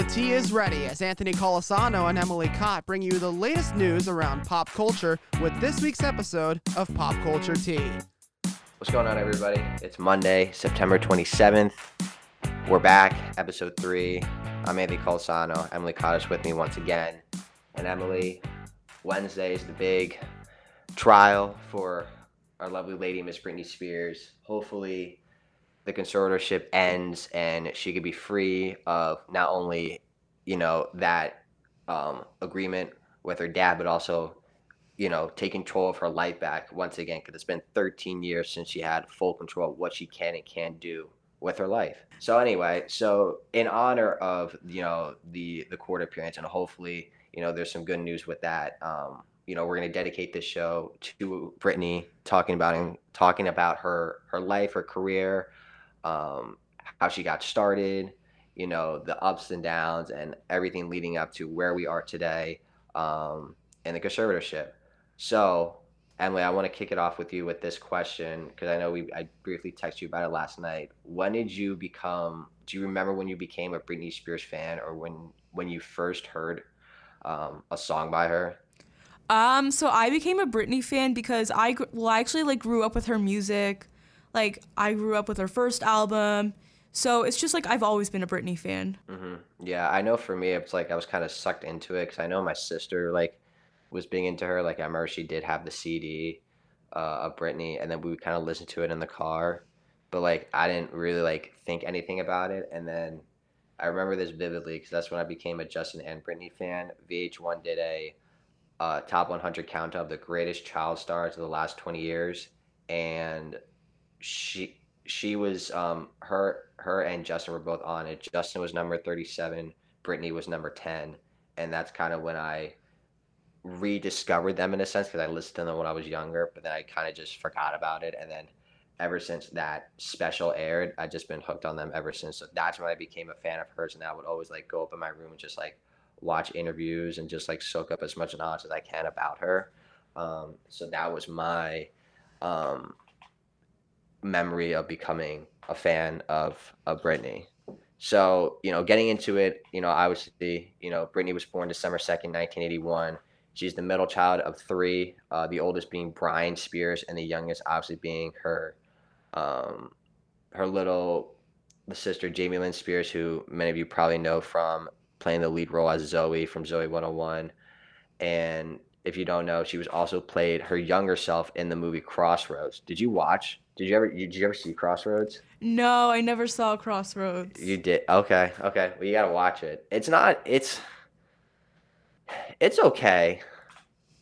The tea is ready as Anthony Colasano and Emily Cott bring you the latest news around pop culture with this week's episode of Pop Culture Tea. What's going on, everybody? It's Monday, September 27th. We're back, episode three. I'm Anthony Colasano. Emily Cott is with me once again. And Emily, Wednesday is the big trial for our lovely lady, Miss Britney Spears. Hopefully, the conservatorship ends and she could be free of not only, you know, that um, agreement with her dad, but also, you know, take control of her life back once again, because it's been 13 years since she had full control of what she can and can't do with her life. So anyway, so in honor of you know the the court appearance and hopefully you know there's some good news with that. Um, you know we're going to dedicate this show to Britney, talking about and talking about her her life, her career, um, how she got started, you know, the ups and downs and everything leading up to where we are today um, in the conservatorship. So, Emily, I want to kick it off with you with this question because I know we I briefly texted you about it last night. When did you become? Do you remember when you became a Britney Spears fan, or when when you first heard um, a song by her? Um, so I became a Britney fan because I well, I actually like grew up with her music. Like I grew up with her first album. So it's just like I've always been a Britney fan. hmm Yeah, I know for me, it's like I was kind of sucked into it because I know my sister like was being into her. Like I remember she did have the CD uh, of Britney, and then we would kind of listen to it in the car. But like I didn't really like think anything about it, and then I remember this vividly because that's when I became a Justin and Britney fan. VH1 did a uh, top 100 count of the greatest child stars of the last 20 years, and she she was um her her and Justin were both on it. Justin was number 37, Britney was number 10, and that's kind of when I rediscovered them in a sense because I listened to them when I was younger, but then I kind of just forgot about it and then ever since that special aired, I've just been hooked on them ever since. So that's when I became a fan of hers and I would always like go up in my room and just like watch interviews and just like soak up as much knowledge as I can about her. Um, so that was my um, memory of becoming a fan of of Britney. So you know, getting into it, you know, obviously, you know, Britney was born December second, nineteen eighty one. She's the middle child of three, uh, the oldest being Brian Spears, and the youngest obviously being her, um, her little sister Jamie Lynn Spears, who many of you probably know from playing the lead role as Zoey from Zoey 101. And if you don't know, she was also played her younger self in the movie Crossroads. Did you watch? Did you ever? Did you ever see Crossroads? No, I never saw Crossroads. You did. Okay. Okay. Well, you gotta watch it. It's not. It's. It's okay.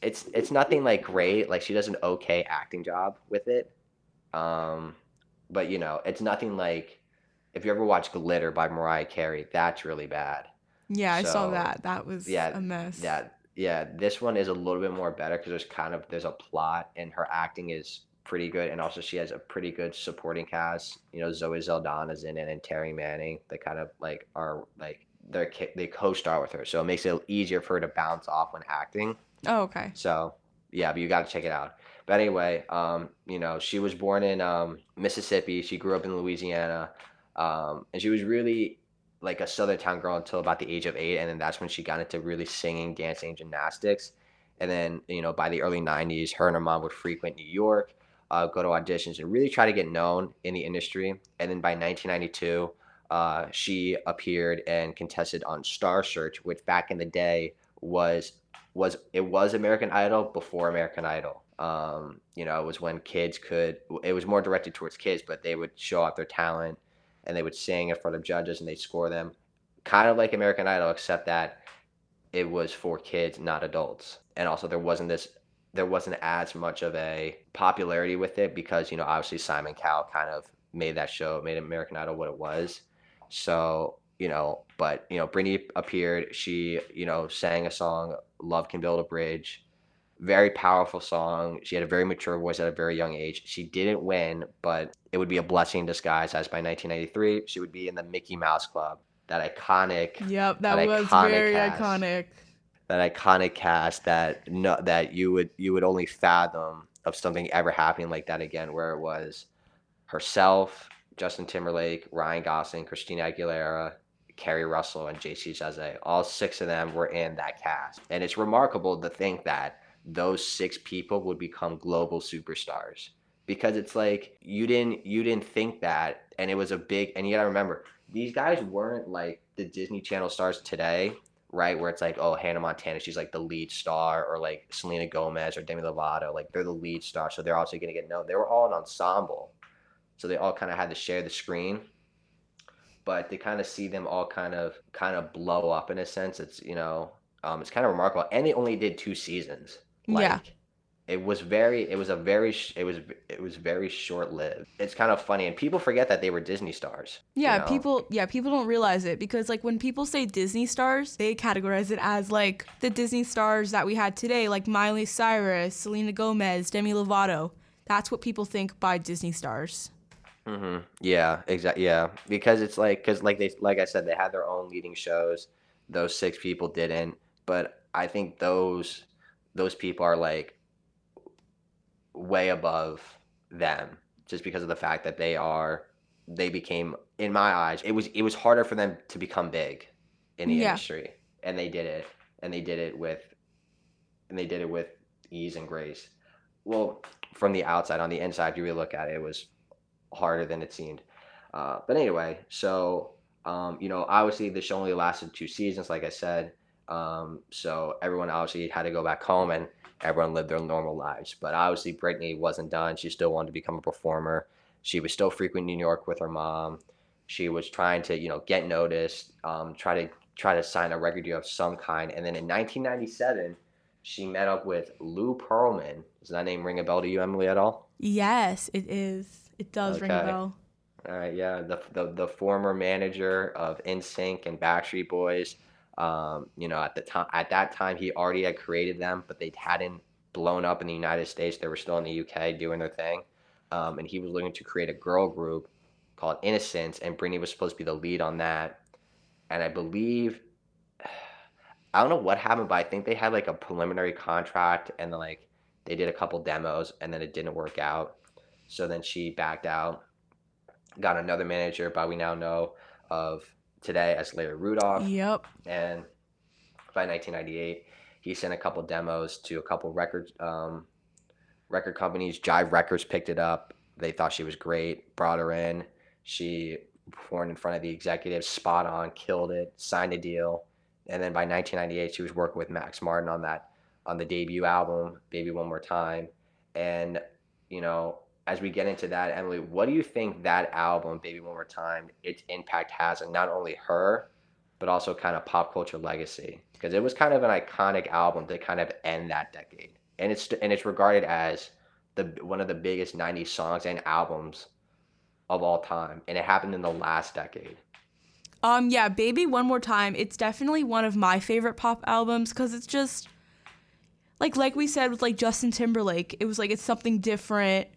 It's it's nothing like great. Like she does an okay acting job with it. Um, but you know, it's nothing like if you ever watch Glitter by Mariah Carey, that's really bad. Yeah, I saw that. That was yeah, a mess. Yeah, yeah. This one is a little bit more better because there's kind of there's a plot and her acting is pretty good, and also she has a pretty good supporting cast. You know, Zoe Saldana is in it, and Taryn Manning. They kind of like are like they're they co-star with her, so it makes it easier for her to bounce off when acting. Oh, okay. So yeah, but you got to check it out. But anyway, um, you know, she was born in um, Mississippi. She grew up in Louisiana, um, and she was really like a southern town girl until about the age of eight, and then that's when she got into really singing, dancing, gymnastics. And then you know, by the early '90s, her and her mom would frequent New York, uh, go to auditions, and really try to get known in the industry. And then by 1992, uh, she appeared and contested on Star Search, which back in the day was was it was American Idol before American Idol. Um, you know, it was when kids could. It was more directed towards kids, but they would show off their talent and they would sing in front of judges and they'd score them, kind of like American Idol, except that it was for kids, not adults. And also, there wasn't this. There wasn't as much of a popularity with it because you know obviously Simon Cowell kind of made that show, made American Idol what it was. So you know, but you know, Britney appeared. She you know sang a song, "Love Can Build a Bridge." Very powerful song. She had a very mature voice at a very young age. She didn't win, but it would be a blessing in disguise. As by 1993, she would be in the Mickey Mouse Club, that iconic Yep, that, That was very cast. iconic. That iconic cast that no, that you would you would only fathom of something ever happening like that again where it was herself justin timberlake ryan gosling christina aguilera Keri Russell, and J.C. Chasez. All six of them were in that cast, and it's remarkable to think that those six people would become global superstars because it's like you didn't you didn't think that, and it was a big. And you gotta remember, these guys weren't like the Disney Channel stars today right? Where it's like, oh, Hannah Montana, she's like the lead star, or like Selena Gomez or Demi Lovato, like they're the lead star, so they're also gonna get known. They were all an ensemble, so they all kind of had to share the screen. But to kind of see them all kind of kind of blow up in a sense, it's you know, um, it's kind of remarkable. And they only did two seasons. Like, Yeah. It was very. It was a very. It was. It was very short lived. It's kind of funny, and people forget that they were Disney stars. you Yeah, know? people yeah, people don't realize it because like when people say Disney stars, they categorize it as like the Disney stars that we had today, like Miley Cyrus, Selena Gomez, Demi Lovato. That's what people think by Disney stars. mm-hmm. Yeah, exactly. Yeah, because it's like because like they like I said they had their own leading shows. Those six people didn't, but I think those those people are like way above them just because of the fact that they are they became in my eyes it was it was harder for them to become big in the Yeah. industry. And they did it. And they did it with and they did it with ease and grace. Well from the outside on the inside you really look at it it was harder than it seemed. Uh, but anyway so um, you know obviously the show only lasted two seasons like i said. Um, so everyone obviously had to go back home and everyone lived their normal lives but obviously britney wasn't done she still wanted to become a performer she was still frequent new york with her mom she was trying to you know get noticed um, try to try to sign a record deal of some kind and then in 1997 she met up with lou pearlman does that name ring a bell to you emily at all Yes, it is. It does ring a Okay. bell. All right, yeah, the the, the former manager of NSYNC and Backstreet Boys. Um, you know, at the time, at that time, he already had created them, but they hadn't blown up in the United States. They were still in the UK doing their thing, um, and he was looking to create a girl group called Innosense, and Britney was supposed to be the lead on that. And I believe, I don't know what happened, but I think they had like a preliminary contract, and then like they did a couple demos, and then it didn't work out. So then she backed out got another manager, but we now know of today as Larry Rudolph. Yep. And by 1998, he sent a couple demos to a couple record um, record companies. Jive Records picked it up. They thought she was great, brought her in. She performed in front of the executives, spot on, killed it, signed a deal. And then by 1998, she was working with Max Martin on that on the debut album, Baby One More Time. And you know, as we get into that, Emily, what do you think that album, Baby One More Time, its impact has on not only her, but also kind of pop culture legacy? Because it was kind of an iconic album to kind of end that decade, and it's and it's regarded as the one of the biggest '90s songs and albums of all time, and it happened in the last decade. Um yeah, Baby One More Time. It's definitely one of my favorite pop albums cuz it's just like like we said with like Justin Timberlake, it was like it's something different,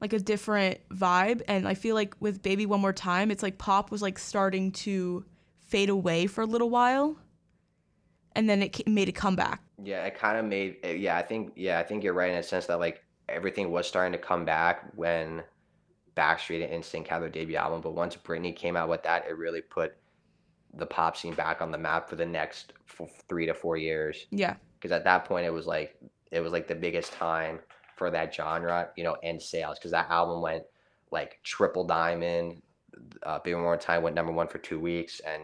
like a different vibe and I feel like with Baby One More Time, it's like pop was like starting to fade away for a little while. And then it made a comeback. Yeah, it kind of made. Yeah, I think. Yeah, I think you're right in a sense that like everything was starting to come back when Backstreet and NSYNC had their debut album, but once Britney came out with that, it really put the pop scene back on the map for the next f- three to four years. Yeah. Because at that point, it was like it was like the biggest time for that genre, you know, and sales. Because that album went like triple diamond. Uh, Baby One More Time went number one for two weeks, and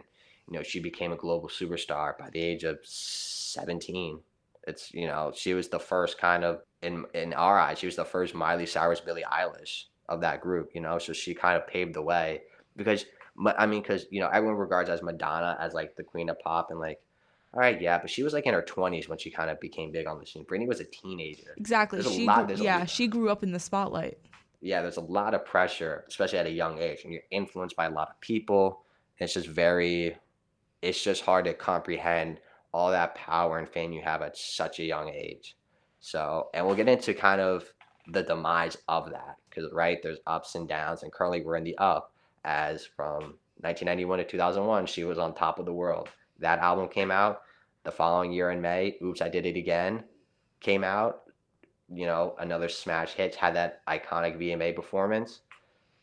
you know she became a global superstar by the age of 17 it's you know she was the first kind of in in our eyes she was the first miley cyrus billie eilish of that group you know so she kind of paved the way because i mean because you know everyone regards as madonna as like the queen of pop and like all right yeah but she was like in her 20s when she kind of became big on the scene britney was a teenager Exactly. There's She lot- grew, there's a yeah, she grew up in the spotlight. yeah, there's a lot of pressure, especially at a young age, and you're influenced by a lot of people. It's just very, it's just hard to comprehend all that power and fame you have at such a young age. So, and we'll get into kind of the demise of that because, right, there's ups and downs, and currently we're in the up as from 1991 to 2001, she was on top of the world. That album came out the following year in May. Oops, I Did It Again came out you know, another smash hit, had that iconic VMA performance.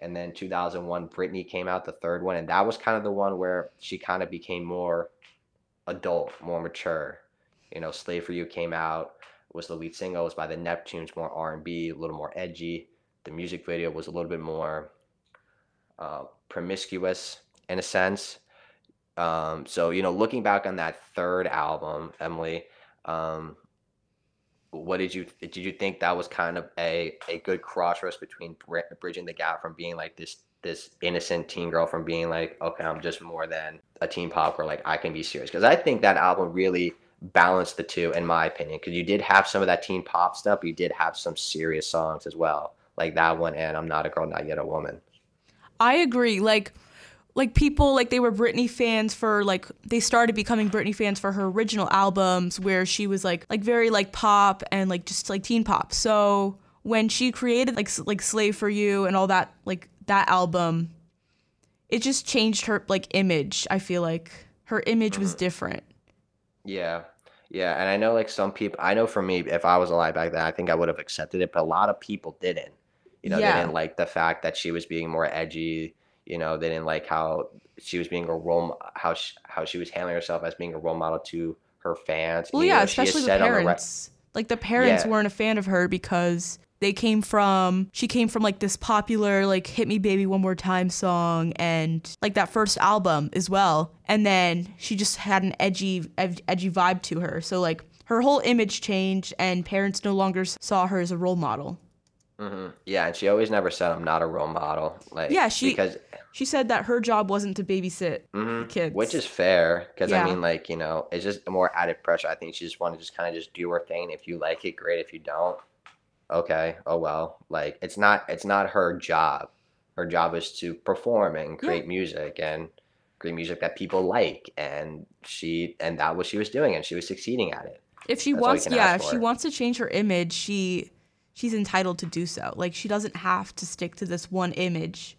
and then 2001 Britney came out, the third one, and that was kind of the one where she kind of became more adult, more mature. You know, Slave for You came out, was the lead single, was by the Neptunes, more R&B, a little more edgy. The music video was a little bit more uh, promiscuous in a sense. Um, so you know, looking back on that third album, Emily, um, what did you did you think that was kind of a a good crossroads between bridging the gap from being like this this innocent teen girl from being like okay I'm just more than a teen pop girl like I can be serious because I think that album really balanced the two in my opinion because you did have some of that teen pop stuff you did have some serious songs as well like that one and I'm not a girl not yet a woman. I agree like like people like they were Britney fans for like they started becoming Britney fans for her original albums where she was like like very like pop and like just like teen pop. So when she created like like Slave for You and all that like that album, it just changed her like image. I feel like her image was mm-hmm. different. Yeah. Yeah, and I know like some people I know for me if I was alive back then I think I would have accepted it, but a lot of people didn't. You know, yeah. they didn't like the fact that she was being more edgy you know, they didn't like how she was being a role, how she, how she was handling herself as being a role model to her fans. Well, yeah, especially the parents. The re- like the parents yeah. weren't a fan of her because they came from she came from like this popular like hit me baby one more time song and like that first album as well and then she just had an edgy edgy vibe to her so like her whole image changed and parents no longer saw her as a role model Mm-hmm. Yeah, and she always never said I'm not a role model. Like yeah, she because she said that her job wasn't to babysit mm-hmm. kids, which is fair because yeah. I mean, like you know, it's just more added pressure. I think she just wanted to just kind of just do her thing. If you like it, great. If you don't, okay, oh well. Like it's not it's not her job. Her job is to perform and create yeah. music and create music that people like, and she and that was she was doing, and she was succeeding at it. If she That's wants, yeah, if she wants to change her image, she she's entitled to do so. Like she doesn't have to stick to this one image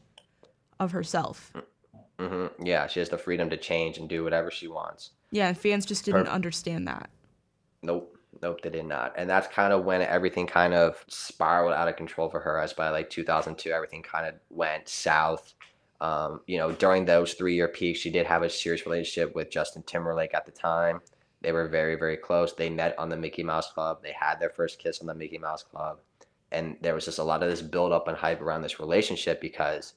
of herself. Mm-hmm. Yeah, she has the freedom to change and do whatever she wants. Yeah, fans just didn't Her- understand that. Nope, nope, they did not. And that's kind of when everything kind of spiraled out of control for her. As by like 2002, everything kind of went south. Um, you know, during those three-year peaks, she did have a serious relationship with Justin Timberlake at the time. They were very, very close. They met on the Mickey Mouse Club. They had their first kiss on the Mickey Mouse Club. And there was just a lot of this build up and hype around this relationship because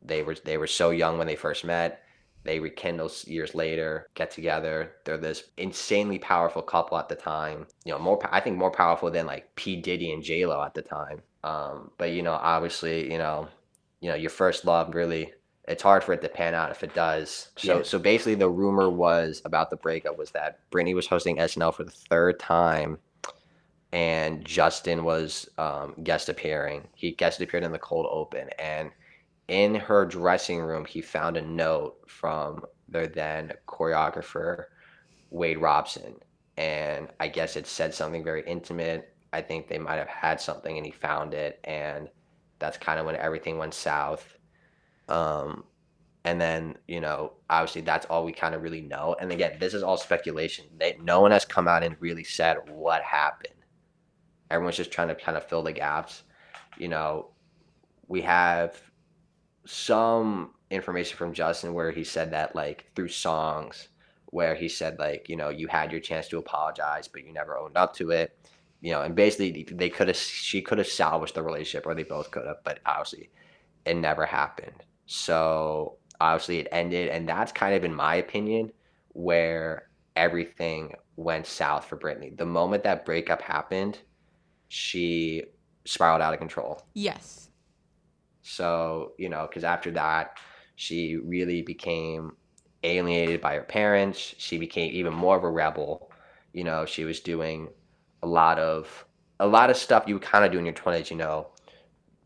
they were they were so young when they first met. They rekindle years later, get together. They're this insanely powerful couple at the time. You know, more I think more powerful than like P Diddy and J Lo at the time. Um, but you know, obviously, you know, you know, your first love really it's hard for it to pan out if it does. So yeah. so basically the rumor was about the breakup was that Britney was hosting SNL for the third time and Justin was um, guest appearing. He guest appeared in the cold open and in her dressing room he found a note from their then choreographer Wade Robson and I guess it said something very intimate. I think they might have had something and he found it and that's kind of when everything went south um, and then, you know, obviously that's all we kind of really know. And again, this is all speculation. They, no one has come out and really said what happened. Everyone's just trying to kind of fill the gaps. You know, we have some information from Justin where he said that, like, through songs, where he said, like, you know, you had your chance to apologize, but you never owned up to it. You know, and basically they could have, she could have salvaged the relationship, or they both could have, but obviously it never happened. So obviously it ended, and that's kind of, in my opinion, where everything went south for Britney. The moment that breakup happened, she spiraled out of control. Yes. So, you know, because after that, she really became alienated by her parents. She became even more of a rebel. You know, she was doing a lot of a lot of stuff you kind of do in your 20s, you know,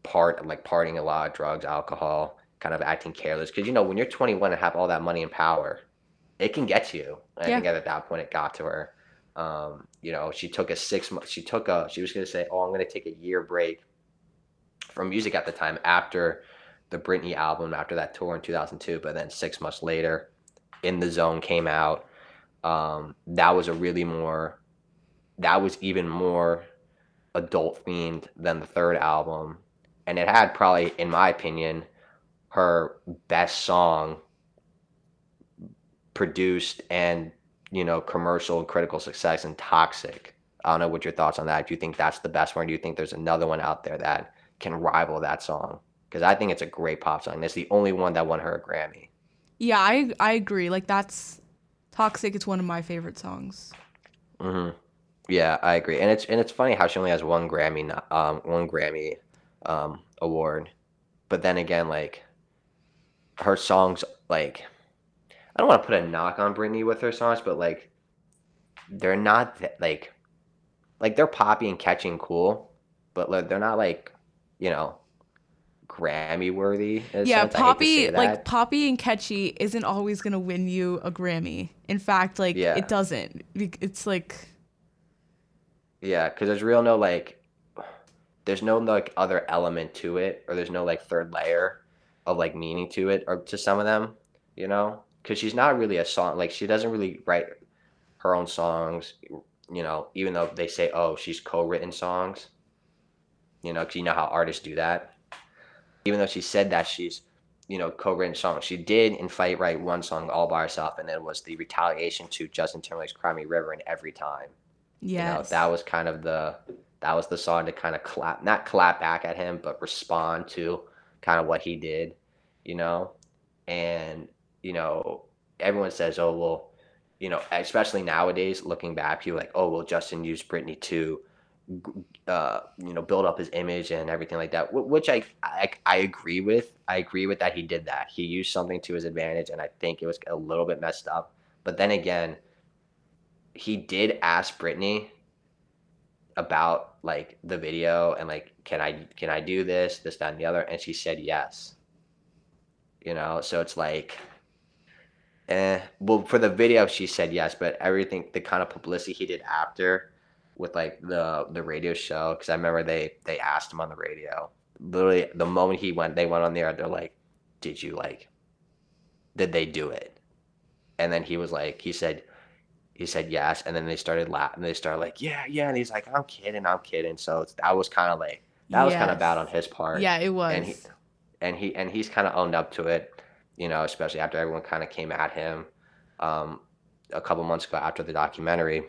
part like partying a lot, drugs, alcohol, kind of acting careless. Because you know when you're 21 and have all that money and power it can get you. Yeah. i think at that point it got to her. Um, you know she took a six month she took a she was going to say oh i'm going to take a year break from music at the time after the britney album after that tour in 2002 but then six months later in the zone came out. Um, that was a really more that was even more adult themed than the third album. And it had probably, in my opinion, her best song produced and you know commercial and critical success and toxic. I don't know what your thoughts on that. Do you think that's the best one? Do you think there's another one out there that can rival that song? Because i think it's a great pop song it's the only one that won her a grammy. Yeah, I I agree. Like that's Toxic it's one of my favorite songs. hmm Yeah, I agree, and it's and it's funny how she only has one Grammy, um, one Grammy, um, award, but then again, like her songs, like I don't want to put a knock on Britney with her songs, but like they're not that, like like they're poppy and catchy and cool, but like they're not like you know Grammy worthy. yeah, sense. I hate to poppy like poppy and catchy isn't always gonna win you a Grammy. In fact, like Yeah. it doesn't. It's like Yeah, because there's real no like, there's no like other element to it, or there's no like third layer of like meaning to it, or to some of them, you know, because she's not really a song like she doesn't really write her own songs, you know, even though they say oh she's co-written songs, you know, because you know how artists do that. Even though she said that she's you know co-written songs, she did in fight write one song all by herself, and it was the retaliation to Justin Timberlake's "Cry Me River" and every time. You know that was kind of the that was the song to kind of clap not clap back at him but respond to kind of what he did you know? And you know everyone says oh well you know especially nowadays looking back people like oh well justin used britney to uh you know build up his image and everything like that which I, I i agree with i agree with that he did that. He used something to his advantage and i think it was a little bit messed up. But then again he did ask Britney about like the video and like can I can I do this this that and the other? And she said yes. You know so it's like eh. Well for the video she said yes but everything the kind of publicity he did after with like the the radio show because I remember they they asked him on the radio. Literally the moment he went they went on there they're like did you like did they do it? And then he was like he said he said yes and then they started laughing they started like yeah yeah and he's like i'm kidding i'm kidding so it's, that was kind of like that was kind of bad on his part. Yeah, it was. and he and he and he's kind of owned up to it you know especially after everyone kind of came at him um a couple months ago after the documentary.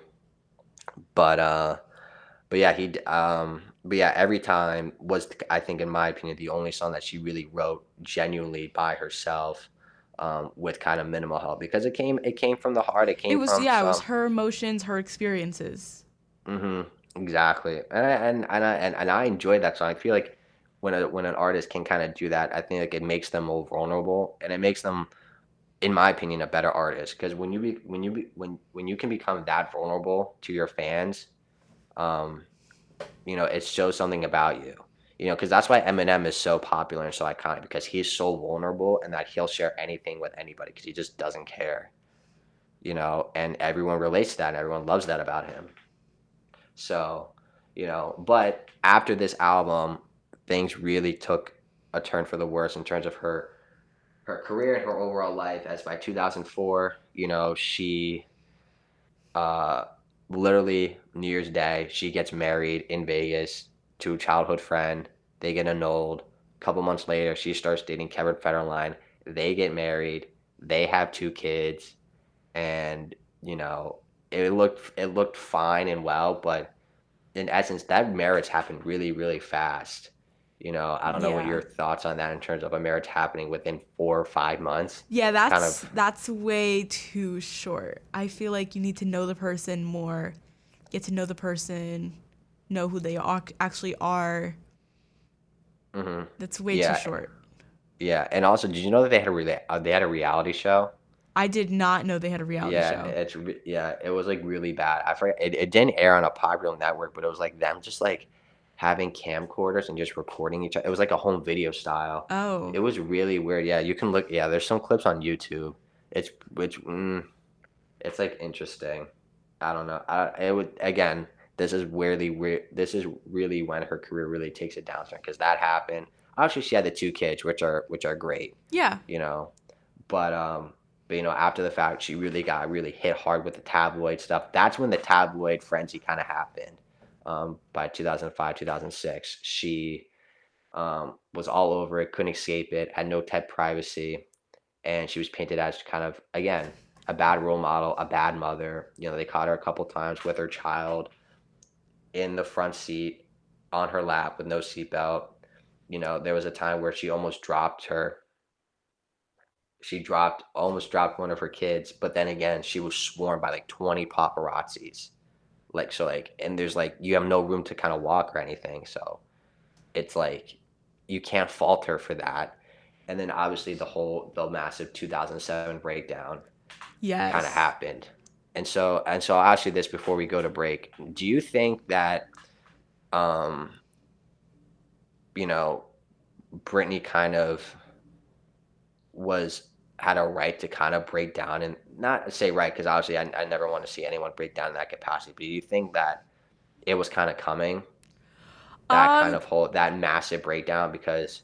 But uh but yeah he um but yeah every time was i think in my opinion the only song that she really wrote genuinely by herself um with kind of minimal help because it came it came from the heart it came from it was from yeah, it was her emotions, her experiences. Mm-hmm. Exactly, and I, and and I, and, and I enjoy that song. I feel like when a when an artist can kind of do that, I think like it makes them more vulnerable, and it makes them, in my opinion, a better artist. Because when you be when you be when when you can become that vulnerable to your fans, um, you know, it shows something about you. You know, because that's why Eminem is so popular and so iconic because he's so vulnerable and that he'll share anything with anybody because he just doesn't care. You know, and everyone relates to that and everyone loves that about him. So, you know, but after this album, things really took a turn for the worse in terms of her her career and her overall life as by 2004, you know, she uh literally New Year's Day, she gets married in Vegas to a childhood friend. They get annulled. A couple months later, she starts dating Kevin Federline. They get married. They have two kids, and you know it looked it looked fine and well, but in essence, that marriage happened really really fast. You know, I don't know what your thoughts on that in terms of a marriage happening within four or five months. Yeah, that's of- that's way too short. I feel like you need to know the person more, get to know the person, know who they are, actually are. hmm That's way Yeah. too short. Yeah, and also, did you know that they had a uh, they had a reality show? I did not know they had a reality yeah, show. it's re- yeah, it was like really bad. I forget it, it didn't air on a popular network, but it was like them just like having camcorders and just recording each other. It was like a home video style. oh, It was really weird. Yeah, you can look. Yeah, there's some clips on YouTube. It's which mm, it's like interesting. I don't know. I it would again. This is really weird. This is really when her career really takes a downturn because that happened. Obviously, she had the two kids, which are which are great yeah, you know. But um, but you know, after the fact, she really got really hit hard with the tabloid stuff. That's when the tabloid frenzy kind of happened. Um, by 2005, 2006, she um, was all over it, couldn't escape it, had no type privacy, and she was painted as kind of again a bad role model, a bad mother. You know, they caught her a couple times with her child in the front seat on her lap with no seatbelt. You know, there was a time where she almost dropped her. She dropped, almost dropped one of her kids, but then again, she was swarmed by like 20 paparazzis. Like, so, like, and there's like, you have no room to kind of walk or anything. So it's like, you can't fault her for that. And then obviously the whole, the massive 2007 breakdown Yes. kind of happened. And so and so I'll ask you this before we go to break. Do you think that um you know Britney kind of was had a right to kind of break down and not say right because obviously I, I never want to see anyone break down in that capacity. But do you think that it was kind of coming that Um, kind of whole that massive breakdown because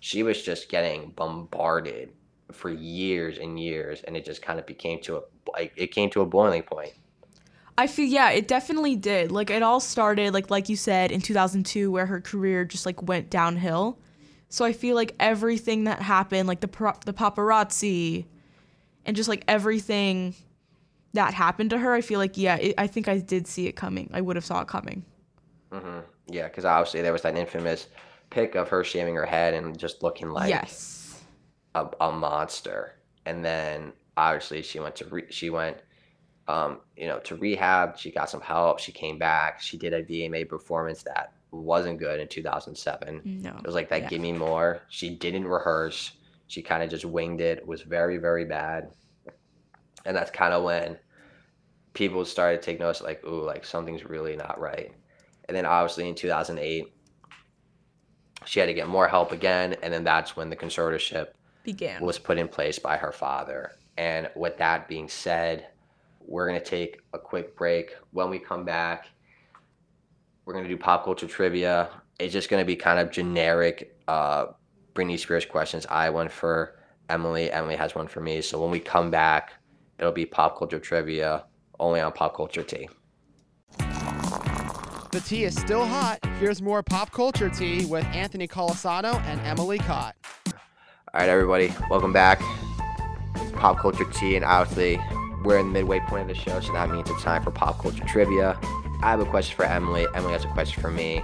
she was just getting bombarded for years and years and it just kind of became to a like it came to a boiling point I feel yeah, it definitely did. Like it all started like like you said in 2002 where her career just like went downhill. So I feel like everything that happened like the pro- the paparazzi and just like everything that happened to her, I feel like yeah, it, I think I did see it coming. I would have saw it coming. hmm yeah because obviously there was that infamous pic of her shaving her head and just looking like yes. a, a monster and then obviously she went to re- she went um, you know to rehab she got some help she came back she did a vma performance that wasn't good in 2007 No. It was like that Yeah. give me more. She didn't rehearse. She kind of just winged it. It was very, very bad. And that's kind of when people started to take notice like, ooh, like something's really not right. And then obviously in 2008, she had to get more help again. And then that's when the conservatorship began. was put in place by her father. And with that being said, we're going to take a quick break. When we come back, we're going to do pop culture trivia. It's just going to be kind of generic uh, Britney Spears questions. I one for Emily. Emily has one for me. So when we come back, it'll be pop culture trivia only on Pop Culture Tea. The tea is still hot. Here's more pop culture tea with Anthony Colasano and Emily Cott. All right, everybody, welcome back. Pop culture tea, and obviously, we're in the midway point of the show, so that means it's time for pop culture trivia. I have a question for Emily. Emily has a question for me.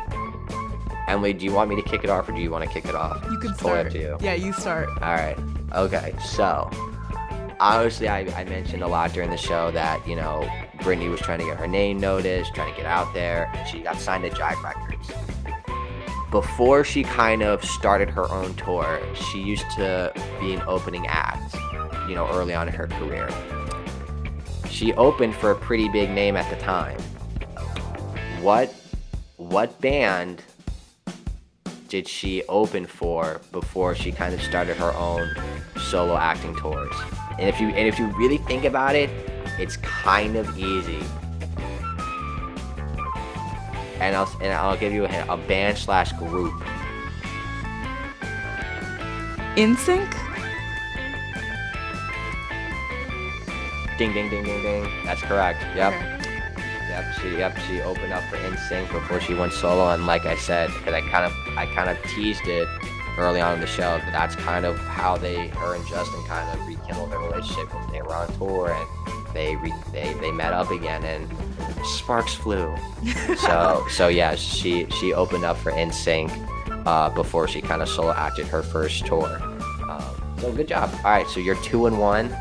Emily, do you want me to kick it off, or do you want to kick it off? You can totally start. up to you. Yeah, you start. All right. Okay. So, obviously, I, I mentioned a lot during the show that you know Britney was trying to get her name noticed, trying to get out there, she got signed to Jive Records. Before she kind of started her own tour, she used to be an opening act. You know, early on in her career, she opened for a pretty big name at the time. What, what band did she open for before she kind of started her own solo acting tours? And if you and if you really think about it, it's kind of easy. And I'll and I'll give you a hint: a band slash group. NSYNC? Ding ding ding ding ding. That's correct. Yep. Okay. Yep, she yep she opened up for NSYNC before she went solo, and like I said, because I kind of I kind of teased it early on in the show that that's kind of how they her and Justin kind of rekindled their relationship when they were on tour and they re, they they met up again and sparks flew. so so yeah, she she opened up for NSYNC uh, before she kind of solo acted her first tour. Um, so good job. All right, so you're two and one.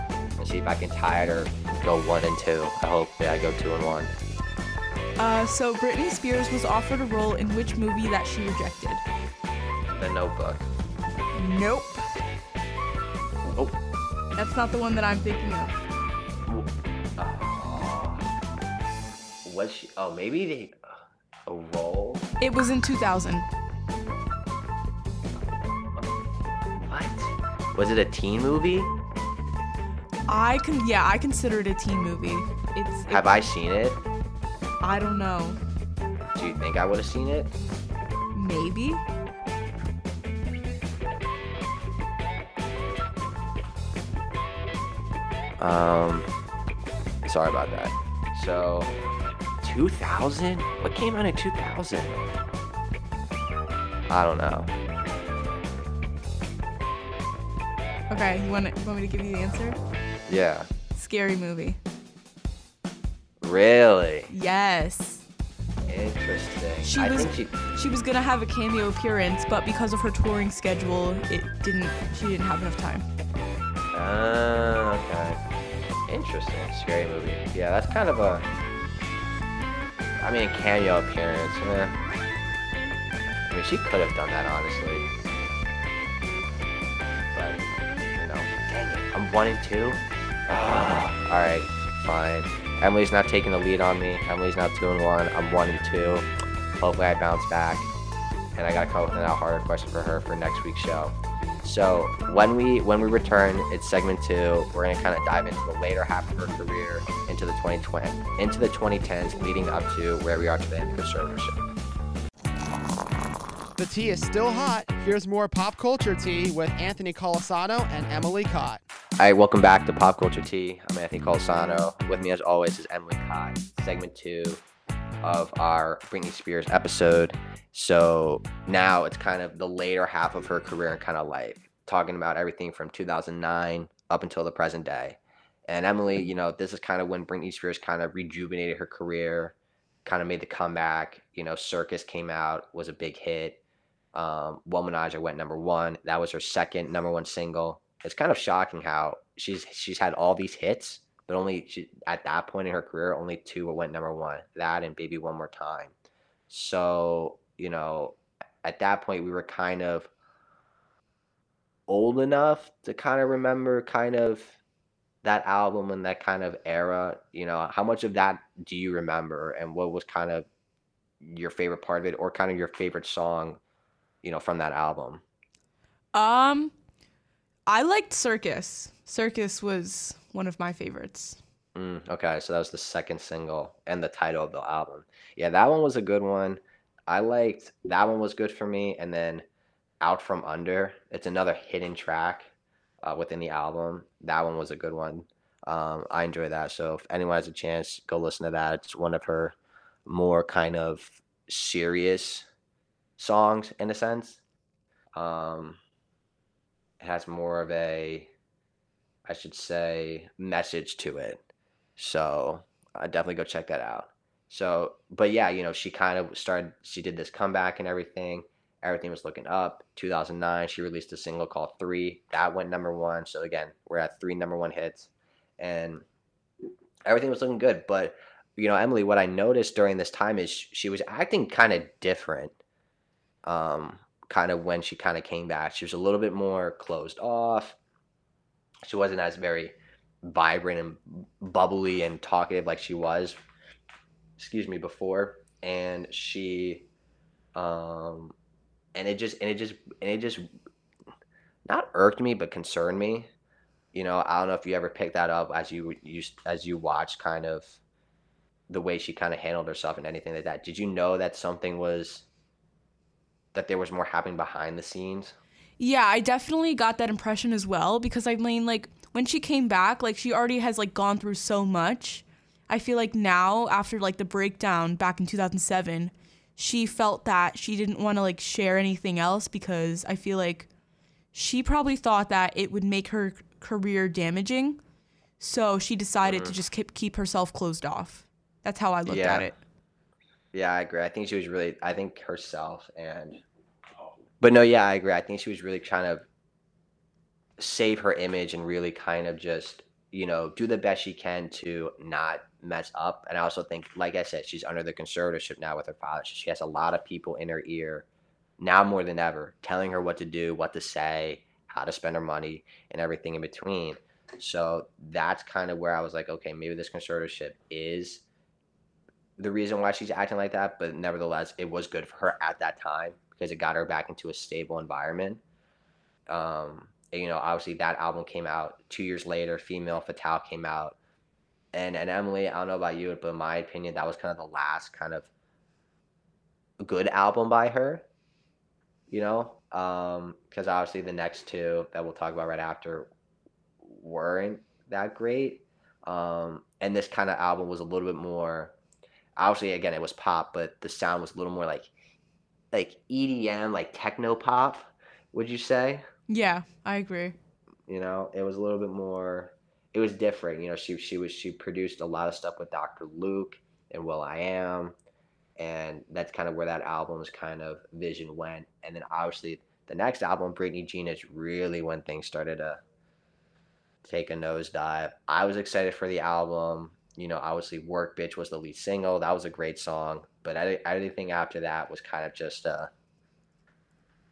Let's see if I can tie it or go one and two. I hope that I go two and one. Uh, so Britney Spears was offered a role in which movie that she rejected? The Notebook. Nope. Oh. That's not the one that I'm thinking of. Was she? Oh, maybe they a role. It was in 2000. What? Was it a teen movie? I can, yeah, I consider it a teen movie. It's. Have I seen it? I don't know. Do you think I would have seen it? Maybe. Um, sorry about that. So, 2000? What came out in 2000? I don't know. Okay, you want, want me to give you the answer? Yeah. Scary movie. Really Yes. interesting. She I was- think she. She was gonna have a cameo appearance, but because of her touring schedule, it didn't. She didn't have enough time. Ah, okay. Interesting. Scary movie. Yeah, that's kind of a. I mean, a cameo appearance. Eh. I mean, she could have done that, honestly. But, you know, dang it. I'm one and two. Ah, all right, fine. Emily's not taking the lead on me. Emily's not two and one. I'm one and two. Hopefully, I bounce back. And I gotta come up with an harder question for her for next week's show. So when we when we return, it's segment two. We're gonna kind of dive into the later half of her career, into the 2020, into the 2010s, leading up to where we are today in conservatorship. The tea is still hot. Here's more pop culture tea with Anthony Colasano and Emily Cott. Right, welcome back to Pop Culture Tea. I'm Anthony Colasano. With me, as always, is Emily Cott. Segment two of our Britney Spears episode. So now it's kind of the later half of her career and kind of life, talking about everything from 2009 up until the present day. And Emily, you know, this is kind of when Britney Spears kind of rejuvenated her career, kind of made the comeback. You know, Circus came out, was a big hit. Um, Womanizer went number one. That was her second number one single. It's kind of shocking how she's she's had all these hits, but only she, at that point in her career, only two went number one. That and Baby One More Time. So you know, at that point, we were kind of old enough to kind of remember kind of that album and that kind of era. You know, how much of that do you remember, and what was kind of your favorite part of it, or kind of your favorite song, you know, from that album? Um, I liked Circus. Circus was one of my favorites. Mm, okay, so that was the second single and the title of the album. Yeah, that one was a good one. I liked that one was good for me, and then Out from Under. It's another hidden track uh, within the album. That one was a good one. Um, I enjoy that. So if anyone has a chance, go listen to that. It's one of her more kind of serious songs in a sense. Um, has more of a, I should say, message to it. So I definitely go check that out. So, but yeah, you know, she kind of started, she did this comeback and everything. Everything was looking up. 2009, she released a single called Three. That went number one. So again, we're at three number one hits. And everything was looking good. But, you know, Emily, what I noticed during this time is she was acting kind of different. Um, kind of when she kind of came back. She was a little bit more closed off. She wasn't as very vibrant and bubbly and talkative like she was excuse me before and she um and it just and it just and it just not irked me but concerned me you know i don't know if you ever picked that up as you you as you watched kind of the way she kind of handled herself and anything like that did you know that something was that there was more happening behind the scenes Yeah, I definitely got that impression as well because I mean, like when she came back, like she already has like gone through so much. I feel like now after like the breakdown back in 2007, she felt that she didn't want to like share anything else because I feel like she probably thought that it would make her career damaging. So she decided to mm-hmm. just keep keep herself closed off. That's how I looked Yeah. at it. Yeah, I agree. I think she was really, I think herself and, oh. but no, yeah, I agree. I think she was really trying to save her image and really kind of just, you know, do the best she can to not mess up. And I also think, like I said, she's under the conservatorship now with her father. So she has a lot of people in her ear now more than ever telling her what to do, what to say, how to spend her money, and everything in between. So that's kind of where I was like, okay, maybe this conservatorship is the reason why she's acting like that, but nevertheless, it was good for her at that time because it got her back into a stable environment. Um, and, you know, obviously that album came out two years later. Femme Fatale came out, and and Emily, I don't know about you, but in my opinion, that was kind of the last kind of good album by her. You know, because obviously the next two that we'll talk about right after weren't that great. Um, and this kind of album was a little bit more obviously again it was pop but the sound was a little more like like edm like techno pop would you say Yeah, I agree. You know, it was a little bit more. It was different. You know, she she was she produced a lot of stuff with Dr. Luke and will.i.am, and that's kind of where that album's kind of vision went. And then obviously the next album, Britney Jean, is really when things started to take a nosedive. I was excited for the album. You know, obviously Work Bitch was the lead single. That was a great song. But I, everything after that was kind of just a uh,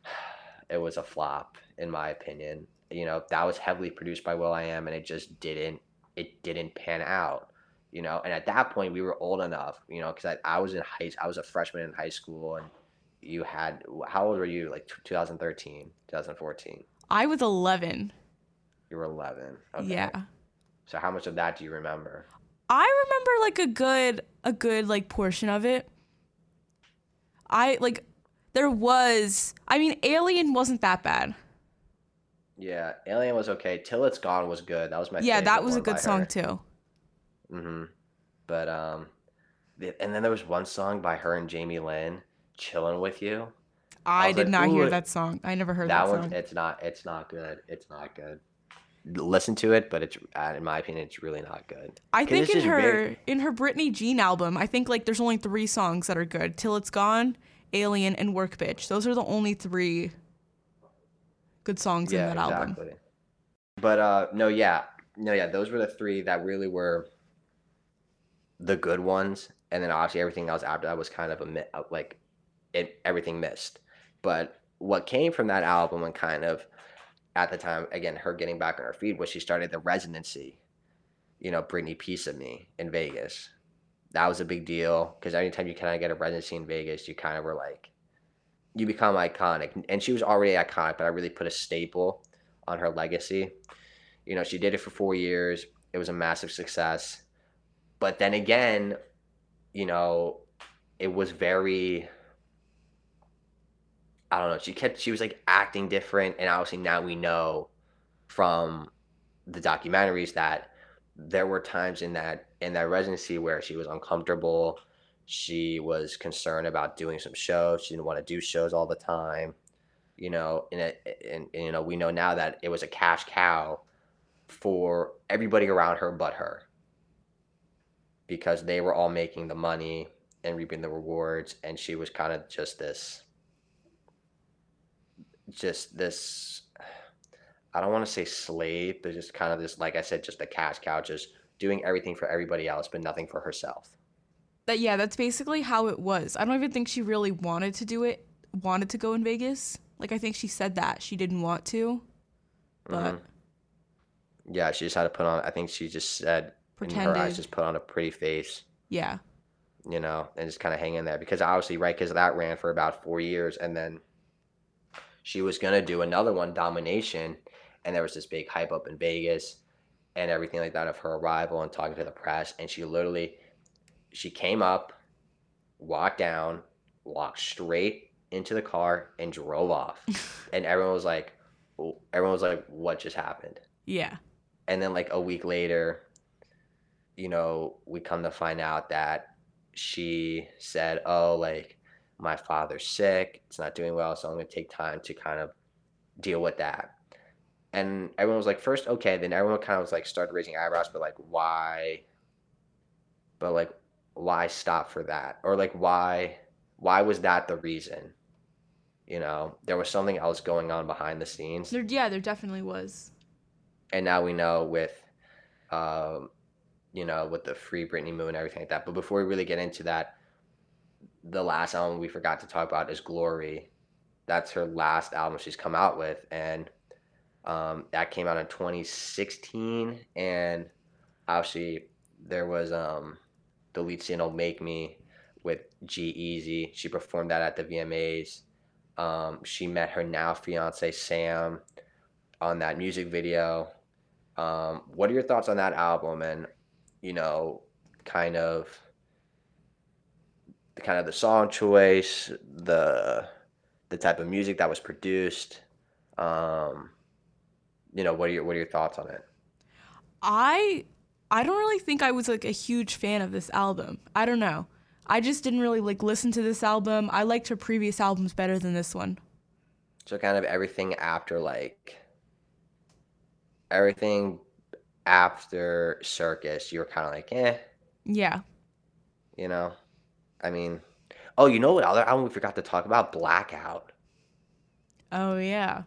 it was a flop in my opinion. You know, that was heavily produced by will.i.am and it just didn't it didn't pan out. You know, and at that point we were old enough, you know, because I, I was in high I was a freshman in high school and you had how old were you like 2013 2014 i was 11 you were 11 okay. yeah so how much of that do you remember i remember like a good a good like portion of it. I like there was i mean alien wasn't that bad. Yeah alien was okay. Till it's gone was good. That was my yeah that was a good song her. too. Mm-hmm. But um and then there was one song by her and jamie lynn chilling with you. I, I did like, not hear that song. I never heard that, that one song. it's not it's not good. It's not good listen to it, but it's uh, in my opinion, it's really not good. I think in her very... in her Britney Jean album, I think like there's only three songs that are good: "Till It's Gone," Alien and Work Bitch. Those are the only three good songs yeah, in that exactly. album. But uh no, yeah. No, yeah, those were the three that really were the good ones. And then obviously everything else after that was kind of a uh, like it everything missed. But what came from that album and kind of at the time, again, her getting back on her feet was she started the residency, you know, Britney Piece of Me in Vegas that was a big deal because anytime you kind of get a residency in Vegas, you kind of were like, you become iconic. And she was already iconic, but I really put a staple on her legacy. You know, she did it for four years. It was a massive success. But then again, you know, it was very I don't know, she kept she was like acting different and obviously now we know from the documentaries that there were times in that in that residency where she was uncomfortable. She was concerned about doing some shows. She didn't want to do shows all the time. You know, and, it, and, and you know we know now that it was a cash cow for everybody around her but her because they were all making the money and reaping the rewards and she was kind of just this just this I don't want to say slave, but just kind of this, like I said, just a cash cow, just doing everything for everybody else, but nothing for herself. That yeah, that's basically how it was. I don't even think she really wanted to do it, wanted to go in Vegas. Like I think she said that she didn't want to, but mm-hmm. yeah, she just had to put on. I think she just said Pretended. in her eyes, just put on a pretty face. Yeah. You know, and just kind of hang in there because obviously, right? Because that ran for about four years, and then she was gonna do another one, Domination, and there was this big hype up in Vegas and everything like that of her arrival and talking to the press and she literally she came up walked down walked straight into the car and drove off. And everyone was like everyone was like what just happened? Yeah. And then like a week later you know we come to find out that she said oh like my father's sick it's not doing well so i'm going to take time to kind of deal with that. And everyone was like first okay then everyone kind of was like started raising eyebrows but like why but like why stop for that? Or like why why was that the reason? You know there was something else going on behind the scenes. There, yeah there definitely was. And now we know with um you know with the free britney moon and everything like that. But before we really get into that the last album we forgot to talk about is glory that's her last album she's come out with and um, that came out in 2016, and obviously there was um, the lead single "Make Me" with G-Eazy. She performed that at the VMAs. Um, she met her now fiance Sam on that music video. Um, what are your thoughts on that album, and you know, kind of, the kind of the song choice, the the type of music that was produced. Um, you know, what are your what are your thoughts on it? I I don't really think I was like a huge fan of this album. I don't know. I just didn't really like listen to this album. I liked her previous albums better than this one. So kind of everything after like everything after Circus, you were kind of like, eh, Yeah. you know. I mean, oh, you know what other album we forgot to talk about? Blackout Oh yeah.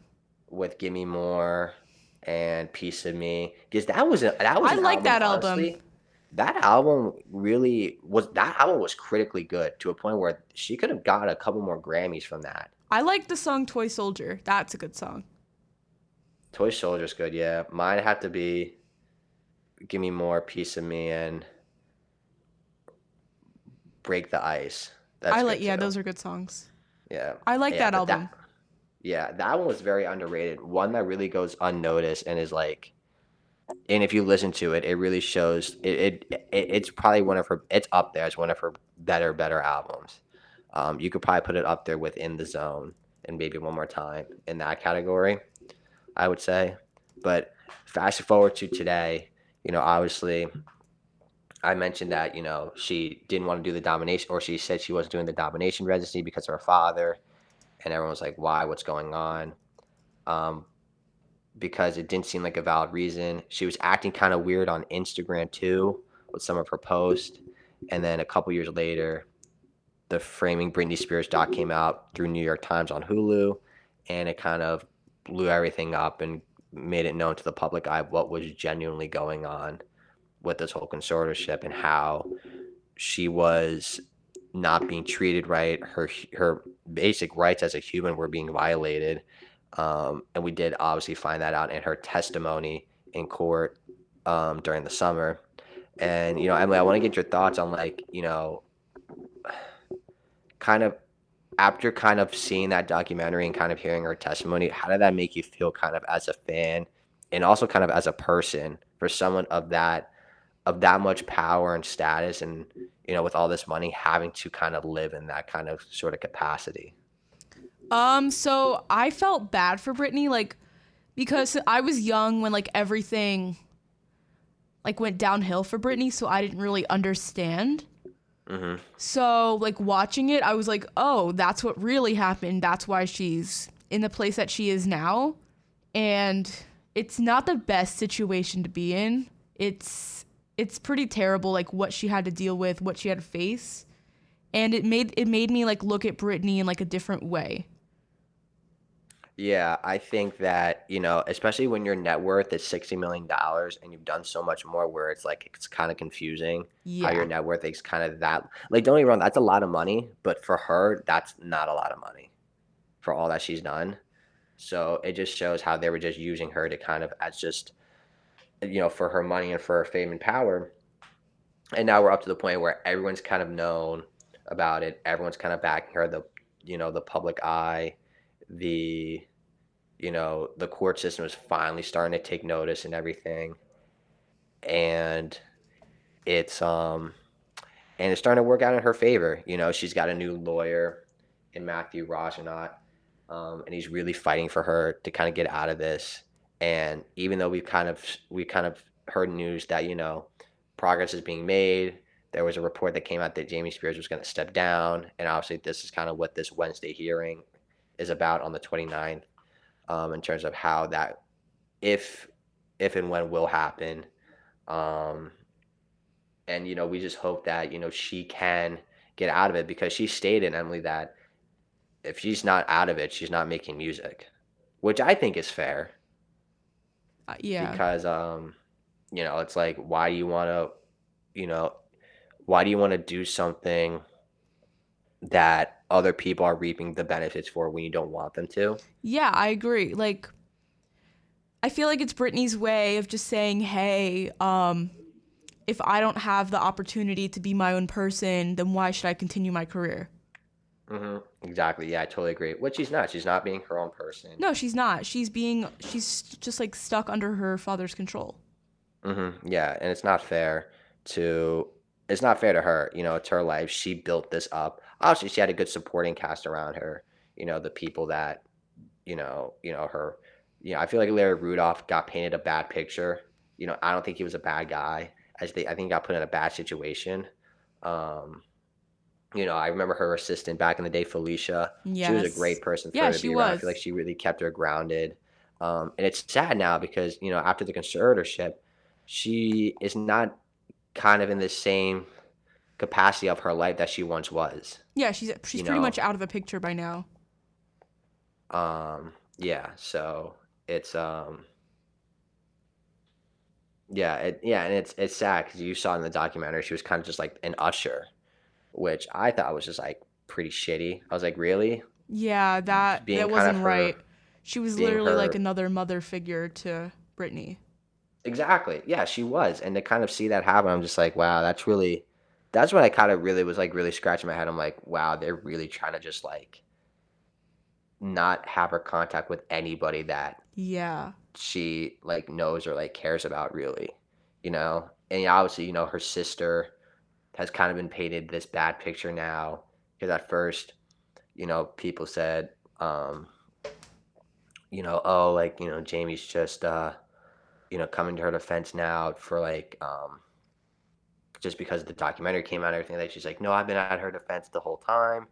with Gimme More and Piece of Me. Because that was a, that was I like that album. honestly, that album really was that album was critically good to a point where she could have got a couple more Grammys from that. I like the song Toy Soldier. That's a good song. Toy Soldier's good, yeah. Mine have to be Gimme More, Piece of Me, and Break the Ice. That's I like yeah, too. those are good songs. Yeah. I like Yeah, that album. yeah, that one was very underrated. One that really goes unnoticed and is like, and if you listen to it, it really shows. It, it, it it's probably one of her. It's up there as one of her better better albums. Um, you could probably put it up there within the zone and Baby One More Time in that category. I would say, but fast forward to today, you know, obviously. I mentioned that you know she didn't want to do the domination, or she said she wasn't doing the domination residency because of her father and everyone was like, "Why? What's going on?" Um, because it didn't seem like a valid reason. She was acting kind of weird on Instagram too with some of her posts, and then a couple years later, the Framing Britney Spears doc came out through New York Times on Hulu, and it kind of blew everything up and made it known to the public eye what was genuinely going on with this whole consortiumship and how she was not being treated right. Her her basic rights as a human were being violated, um, and we did obviously find that out in her testimony in court um, during the summer. And you know, Emily, I want to get your thoughts on like you know, kind of after kind of seeing that documentary and kind of hearing her testimony. How did that make you feel, kind of as a fan, and also kind of as a person for someone of that of that much power and status and you know, with all this money, having to kind of live in that kind of sort of capacity. Um, so I felt bad for britney like, because I was young when like everything like went downhill for britney so I didn't really understand. hmm So like watching it, I was like, oh, that's what really happened. That's why she's in the place that she is now. And it's not the best situation to be in. It's it's pretty terrible, like what she had to deal with, what she had to face. And it made it made me like look at Britney in like a different way. Yeah, I think that, you know, especially when your net worth is $60 million and you've done so much more where it's like, it's kind of confusing how your net worth is kind of that. Like, don't get me wrong, that's a lot of money, but for her, that's not a lot of money for all that she's done. So it just shows how they were just using her to kind of as just, you know, for her money and for her fame and power. And now we're up to the point where everyone's kind of known about it. Everyone's kind of backing her. The, you know, the public eye, the, you know, the court system is finally starting to take notice and everything. And it's, um, and it's starting to work out in her favor. You know, she's got a new lawyer in Mathew Rosengart, um, and he's really fighting for her to kind of get out of this. And even though we've kind of we kind of heard news that you know progress is being made, there was a report that came out that Jamie Spears was going to step down, and obviously this is kind of what this Wednesday hearing is about on the 29th, um, in terms of how that, if if and when will happen. Um, and you know we just hope that you know she can get out of it because she stated Emily that if she's not out of it, she's not making music, which I think is fair yeah. because um, you know it's like why do you want to, you know, why do you want to do something that other people are reaping the benefits for when you don't want them to? Yeah, I agree. Like I feel like it's Britney's way of just saying, "Hey, um if I don't have the opportunity to be my own person, then why should I continue my career?" hmm Exactly. Yeah, I totally agree. Which she's not. She's not being her own person. No, she's not. She's being she's just like stuck under her father's control. hmm Yeah, and it's not fair to it's not fair to her. You know, it's her life. She built this up. Obviously, she had a good supporting cast around her. You know, the people that, you know, you know her. You know, I feel like Larry Rudolph got painted a bad picture. You know, I don't think he was a bad guy. As they, I think he got put in a bad situation. Um, you know, I remember her assistant back in the day, Felicia. She was a great person for Yeah, her to she be around. I feel like she really kept her grounded. Um, and it's sad now because you know after the conservatorship, she is not kind of in the same capacity of her life that she once was. Yeah, she's she's You pretty know. much out of the picture by now. Um, yeah, so it's um, yeah, it, yeah, and it's it's sad because you saw in the documentary she was kind of just like an usher, which I thought was just like pretty shitty. I was like, really? Yeah, that being that wasn't her- right. She was literally like another mother figure to Britney. Exactly. Yeah, she was. And to kind of see that happen, I'm just like, wow, that's really that's when I kind of really was like really scratching my head. I'm like, wow, they're really trying to just like not have her contact with anybody that Yeah. she like knows or like cares about really, you know? And obviously, you know, her sister has kind of been painted this bad picture now. Because at first, you know, people said, um, you know, oh, like, you know, Jamie's just, uh, you know, coming to her defense now for like, um, just because the documentary came out and everything like she's like, no, I've been at her defense the whole time,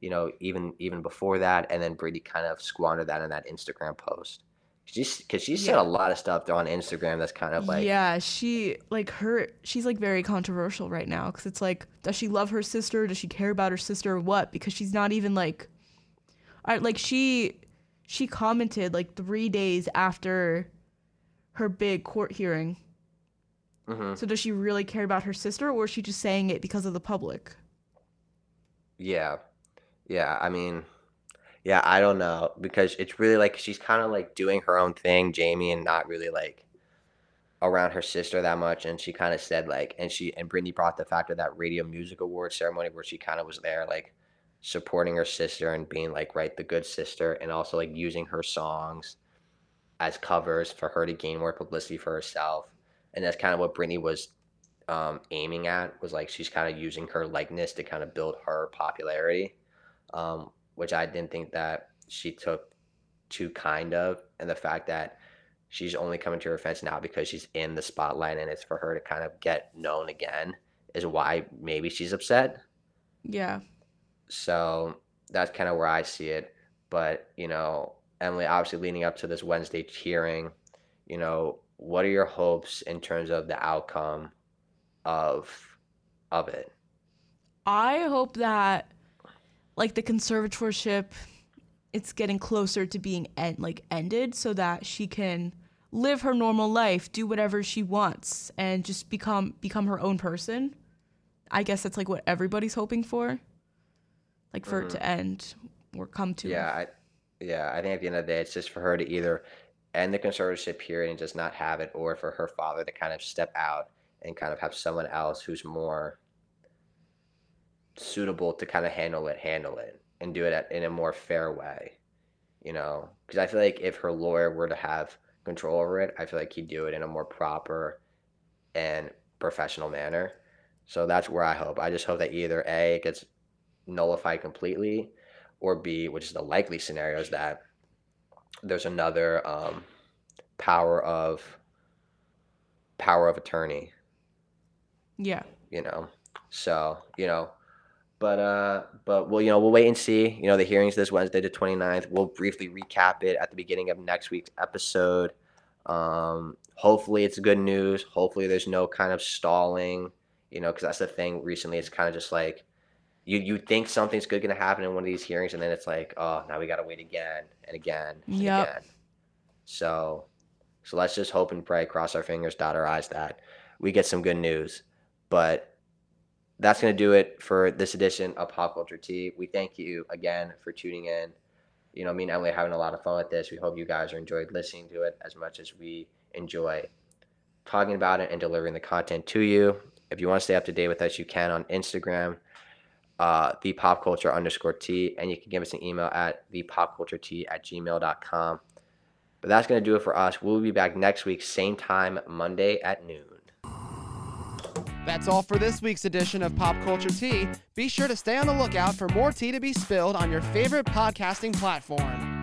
you know, even even before that, and then Brady kind of squandered that in that Instagram post. She's because she said Yeah. a lot of stuff on Instagram that's kind of like, yeah, she like her she's like very controversial right now cuz it's like does she love her sister? Does she care about her sister or what? Because she's not even like I like she she commented like 3 days after her big court hearing. mhm, So does she really care about her sister or is she just saying it because of the public? yeah, yeah. I mean, yeah, I don't know because it's really like she's kind of like doing her own thing, Jamie, and not really like around her sister that much. And she kind of said like, and she and Britney brought the fact of that Radio Music Awards ceremony where she kind of was there like supporting her sister and being like right the good sister and also like using her songs as covers for her to gain more publicity for herself. And that's kind of what Britney was um, aiming at was like she's kind of using her likeness to kind of build her popularity, um, which I didn't think that she took too kind of, and the fact that she's only coming to her defense now because she's in the spotlight and it's for her to kind of get known again is why maybe she's upset. Yeah. So that's kind of where I see it. But, you know, Emily, obviously leading up to this Wednesday hearing, you know, what are your hopes in terms of the outcome of of it? I hope that like the conservatorship it's getting closer to being end, like ended so that she can live her normal life, do whatever she wants and just become become her own person. I guess that's like what everybody's hoping for. Like for it to mm-hmm. end or come to Yeah, I yeah, I think at the end of the day it's just for her to either end the conservatorship period and just not have it or for her father to kind of step out and kind of have someone else who's more suitable to kind of handle it, handle it, and do it at, in a more fair way. You know, because I feel like if her lawyer were to have control over it, I feel like he'd do it in a more proper and professional manner. So that's where I hope. I just hope that either A, it gets nullified completely, or B, which is the likely scenario, is that there's another um, power of power of attorney Yeah. you know so you know but uh but well you know we'll wait and see. You know the hearings this wednesday the 29th we'll briefly recap it at the beginning of next week's episode. Um hopefully it's good news. Hopefully there's no kind of stalling you know because that's the thing recently it's kind of just like you you think something's good going to happen in one of these hearings and then it's like oh now we got to wait again and again and Yep. again. So so let's just hope and pray cross our fingers dot our eyes that we get some good news. But that's going to do it for this edition of Pop Culture Tea. We thank you again for tuning in. You know, me and Emily are having a lot of fun with this. We hope you guys are enjoyed listening to it as much as we enjoy talking about it and delivering the content to you. If you want to stay up to date with us, you can on Instagram, uh, the pop culture underscore T, and you can give us an email at the pop culture T at gmail.com. But that's going to do it for us. We'll be back next week, same time, Monday at noon. That's all for this week's edition of Pop Culture Tea. Be sure to stay on the lookout for more tea to be spilled on your favorite podcasting platform.